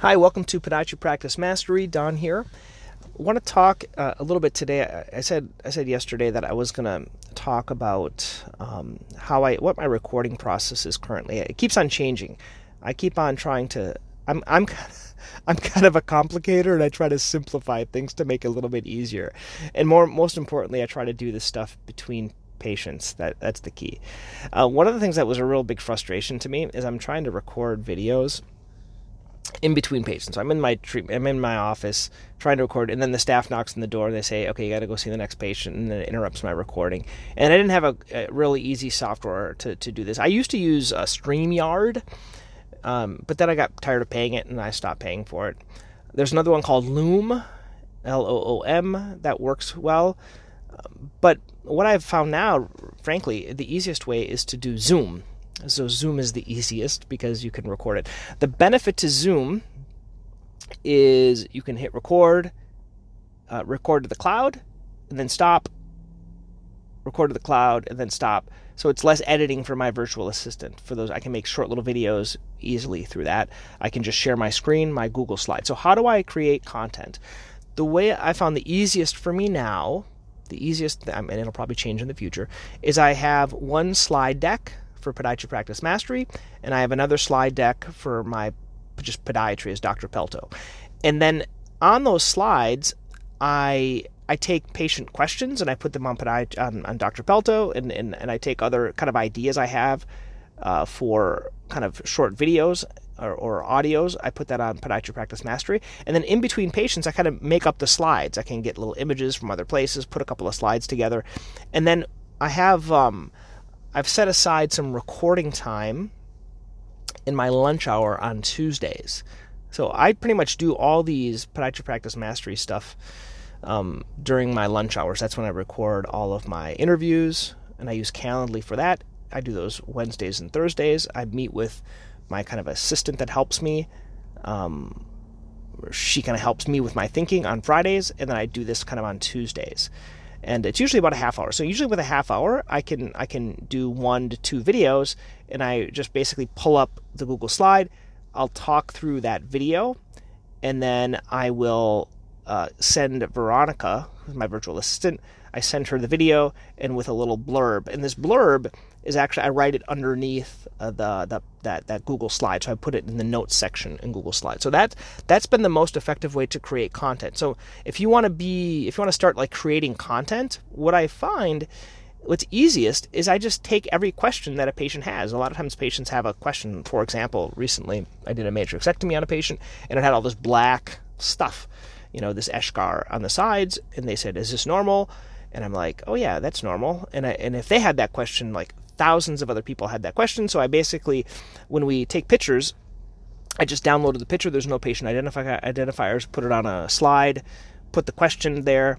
Hi, welcome to Podiatry Practice Mastery. Don here. I want to talk uh, a little bit today. I, said I said yesterday that I was going to talk about um, how I what my recording process is currently. It keeps on changing. I keep on trying to. I'm I'm I'm kind of a complicator, and I try to simplify things to make it a little bit easier. And more most importantly, I try to do this stuff between patients. That that's the key. Uh, one of the things that was a real big frustration to me is I'm trying to record videos in between patients. I'm in my treatment. I'm in my office trying to record, and then the staff knocks on the door. and They say, "Okay, you got to go see the next patient," and then it interrupts my recording. And I didn't have a, a really easy software to to do this. I used to use a uh, StreamYard, um, but then I got tired of paying it, and I stopped paying for it. There's another one called Loom, L O O M, that works well. But what I've found now, frankly, the easiest way is to do Zoom. So Zoom is the easiest because you can record it. The benefit to Zoom is you can hit record, uh, record to the cloud, and then stop, record to the cloud, and then stop. So it's less editing for my virtual assistant. For those, I can make short little videos easily through that. I can just share my screen, my Google Slide. So how do I create content? The way I found the easiest for me now, the easiest, and it'll probably change in the future, is I have one slide deck for Podiatry Practice Mastery, and I have another slide deck for my just podiatry as Dr. Pelto. And then on those slides, I I take patient questions and I put them on podiatry, on, on Dr. Pelto, and, and, and I take other kind of ideas I have uh, for kind of short videos or, or, audios. I put that on Podiatry Practice Mastery. And then in between patients, I kind of make up the slides. I can get little images from other places, put a couple of slides together. And then I have um, I've set aside some recording time in my lunch hour on Tuesdays. So I pretty much do all these podiatry practice mastery stuff um, during my lunch hours. That's when I record all of my interviews, and I use Calendly for that. I do those Wednesdays and Thursdays. I meet with my kind of assistant that helps me. Um, she kind of helps me with my thinking on Fridays, and then I do this kind of on Tuesdays and it's usually about a half hour. So usually with a half hour, I can I can do one to two videos, and I just basically pull up the Google slide. I'll talk through that video, and then I will uh, send Veronica, my virtual assistant, I send her the video and with a little blurb. And this blurb is actually I write it underneath uh, the, the that that Google slide. So I put it in the notes section in Google Slide. So that that's been the most effective way to create content. So if you want to be if you want to start like creating content, what I find what's easiest is I just take every question that a patient has. A lot of times patients have a question. For example, recently I did a matrixectomy on a patient and it had all this black stuff, you know, this eschar on the sides, and they said, "Is this normal?" And I'm like, oh yeah, that's normal. And I, and if they had that question, like thousands of other people had that question. So I basically, when we take pictures, I just downloaded the picture. There's no patient identifi- identifiers. Put it on a slide. Put the question there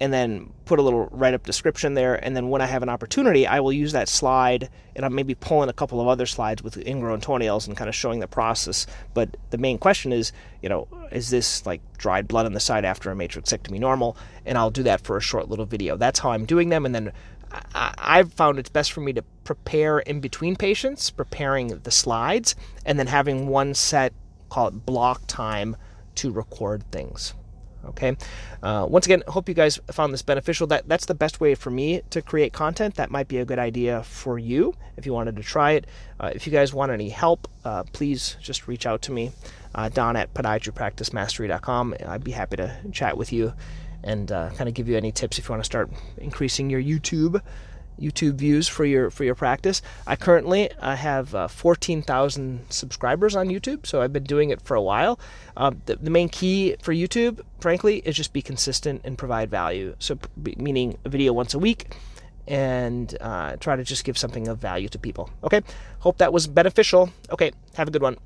and then put a little write up description there. And then when I have an opportunity, I will use that slide and I'm maybe pulling a couple of other slides with ingrown toenails and kind of showing the process. But the main question is, you know, is this like dried blood on the side after a matrixectomy normal? And I'll do that for a short little video. That's how I'm doing them. And then I, have found it's best for me to prepare in between patients, preparing the slides, and then having one set, call it block time to record things. Okay. Uh, once again, hope you guys found this beneficial. That that's the best way for me to create content. That might be a good idea for you if you wanted to try it. Uh, if you guys want any help, uh, please just reach out to me, uh, Don at podiatrypracticemastery.com. And I'd be happy to chat with you and uh, kind of give you any tips if you want to start increasing your YouTube YouTube views for your for your practice. I currently I have uh, 14,000 subscribers on YouTube, so I've been doing it for a while. Um, the, the, main key for YouTube, frankly, is just be consistent and provide value. So, meaning a video once a week, and uh, try to just give something of value to people. Okay, hope that was beneficial. Okay, have a good one.